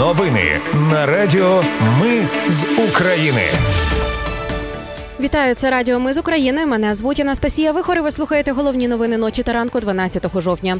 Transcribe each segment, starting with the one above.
Новини на Радіо Ми з України. Вітаю, це Радіо Ми з України. Мене звуть Анастасія Вихор. Ви слухаєте головні новини ночі та ранку 12 жовтня.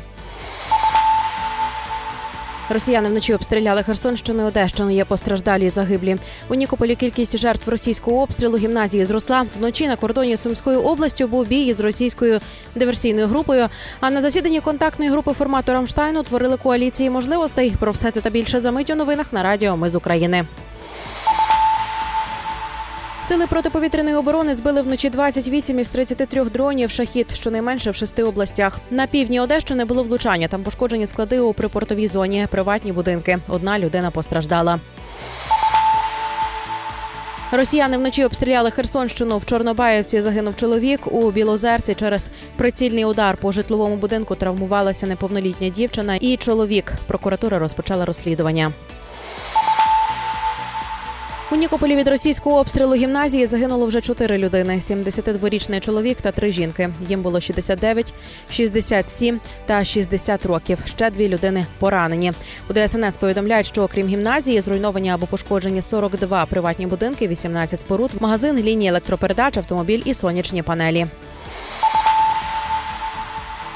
Росіяни вночі обстріляли Херсонщину і Одещину. Є постраждалі і загиблі. У Нікополі кількість жертв російського обстрілу гімназії зросла. Вночі на кордоні з Сумською областю був бій із російською диверсійною групою. А на засіданні контактної групи формату Рамштайну творили коаліції можливостей. Про все це та більше за мить у новинах на Радіо Ми з України. Сили протиповітряної оборони збили вночі 28 із 33 дронів шахід, щонайменше в шести областях. На півдні Одещини було влучання. Там пошкоджені склади у припортовій зоні, приватні будинки. Одна людина постраждала. Росіяни вночі обстріляли Херсонщину. В Чорнобаївці загинув чоловік. У Білозерці через прицільний удар по житловому будинку травмувалася неповнолітня дівчина і чоловік. Прокуратура розпочала розслідування. У Нікополі від російського обстрілу гімназії загинуло вже чотири людини: 72-річний чоловік та три жінки. Їм було 69, 67 та 60 років. Ще дві людини поранені. У ДСНС повідомляють, що окрім гімназії зруйновані або пошкоджені 42 приватні будинки, 18 споруд, магазин, лінії електропередач, автомобіль і сонячні панелі.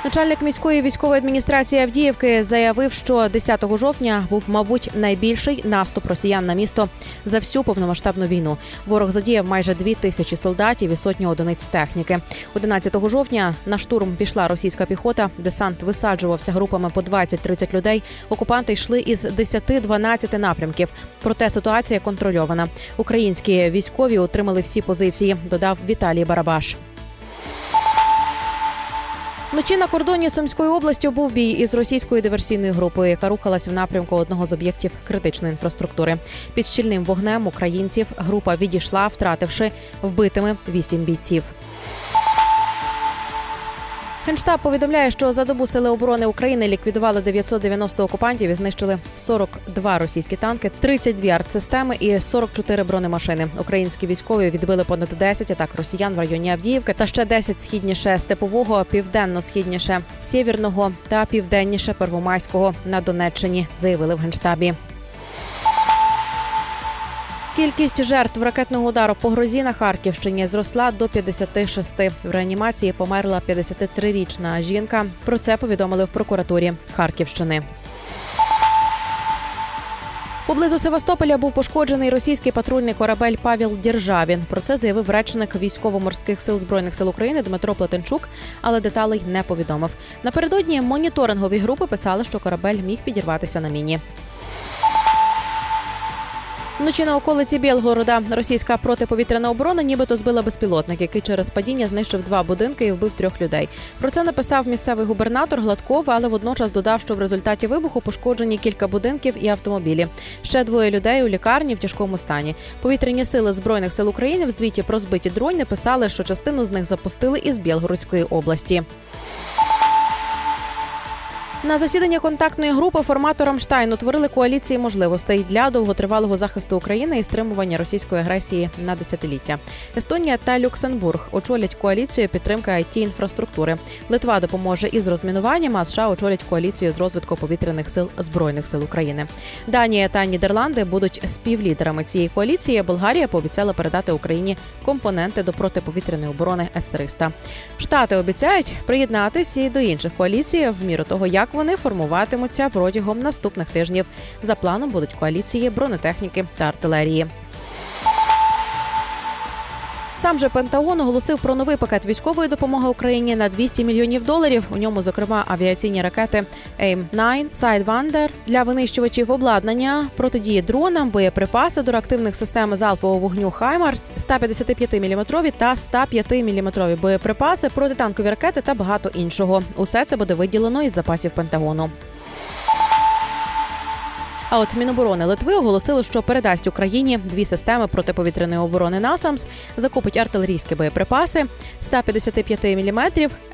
Начальник міської військової адміністрації Авдіївки заявив, що 10 жовтня був, мабуть, найбільший наступ росіян на місто за всю повномасштабну війну. Ворог задіяв майже дві тисячі солдатів і сотні одиниць техніки. 11 жовтня на штурм пішла російська піхота. Десант висаджувався групами по 20-30 людей. Окупанти йшли із 10-12 напрямків. Проте ситуація контрольована. Українські військові отримали всі позиції. Додав Віталій Барабаш. Вночі на кордоні Сумської області був бій із російською диверсійною групою, яка рухалась в напрямку одного з об'єктів критичної інфраструктури. Під щільним вогнем українців група відійшла, втративши вбитими вісім бійців. Генштаб повідомляє, що за добу сили оборони України ліквідували 990 окупантів і знищили 42 російські танки, 32 артсистеми і 44 бронемашини. Українські військові відбили понад 10 атак росіян в районі Авдіївки та ще 10 східніше степового, південно-східніше сєвєрного та південніше Первомайського на Донеччині. Заявили в генштабі. Кількість жертв ракетного удару по грозі на Харківщині зросла до 56. В реанімації померла 53-річна жінка. Про це повідомили в прокуратурі Харківщини. Поблизу Севастополя був пошкоджений російський патрульний корабель Павел Діржавін. Про це заявив речник військово-морських сил збройних сил України Дмитро Платенчук, але деталей не повідомив. Напередодні моніторингові групи писали, що корабель міг підірватися на міні. Вночі на околиці Білгорода російська протиповітряна оборона нібито збила безпілотник, який через падіння знищив два будинки і вбив трьох людей. Про це написав місцевий губернатор Гладков, але водночас додав, що в результаті вибуху пошкоджені кілька будинків і автомобілі. Ще двоє людей у лікарні в тяжкому стані. Повітряні сили збройних сил України в звіті про збиті дрони писали, що частину з них запустили із Білгородської області. На засіданні контактної групи формату Рамштайн утворили коаліції можливостей для довготривалого захисту України і стримування російської агресії на десятиліття. Естонія та Люксембург очолять коаліцію підтримки it інфраструктури. Литва допоможе із розмінуванням, а США очолять коаліцію з розвитку повітряних сил збройних сил України. Данія та Нідерланди будуть співлідерами цієї коаліції. Болгарія пообіцяла передати Україні компоненти до протиповітряної оборони С-300. Штати обіцяють приєднатися і до інших коаліцій в міру того, як вони формуватимуться протягом наступних тижнів. За планом будуть коаліції бронетехніки та артилерії. Сам же Пентагон оголосив про новий пакет військової допомоги Україні на 200 мільйонів доларів. У ньому, зокрема, авіаційні ракети AIM-9, Sidewinder для винищувачів обладнання, протидії дронам, боєприпаси до реактивних систем залпового вогню Хаймарс, 155-мм та 105-мм боєприпаси, протитанкові ракети та багато іншого. Усе це буде виділено із запасів Пентагону. А от Міноборони Литви оголосили, що передасть Україні дві системи протиповітряної оборони НАСАМС, закупить артилерійські боєприпаси, 155 мм,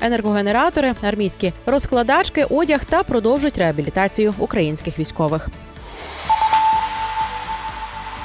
енергогенератори, армійські розкладачки, одяг та продовжить реабілітацію українських військових.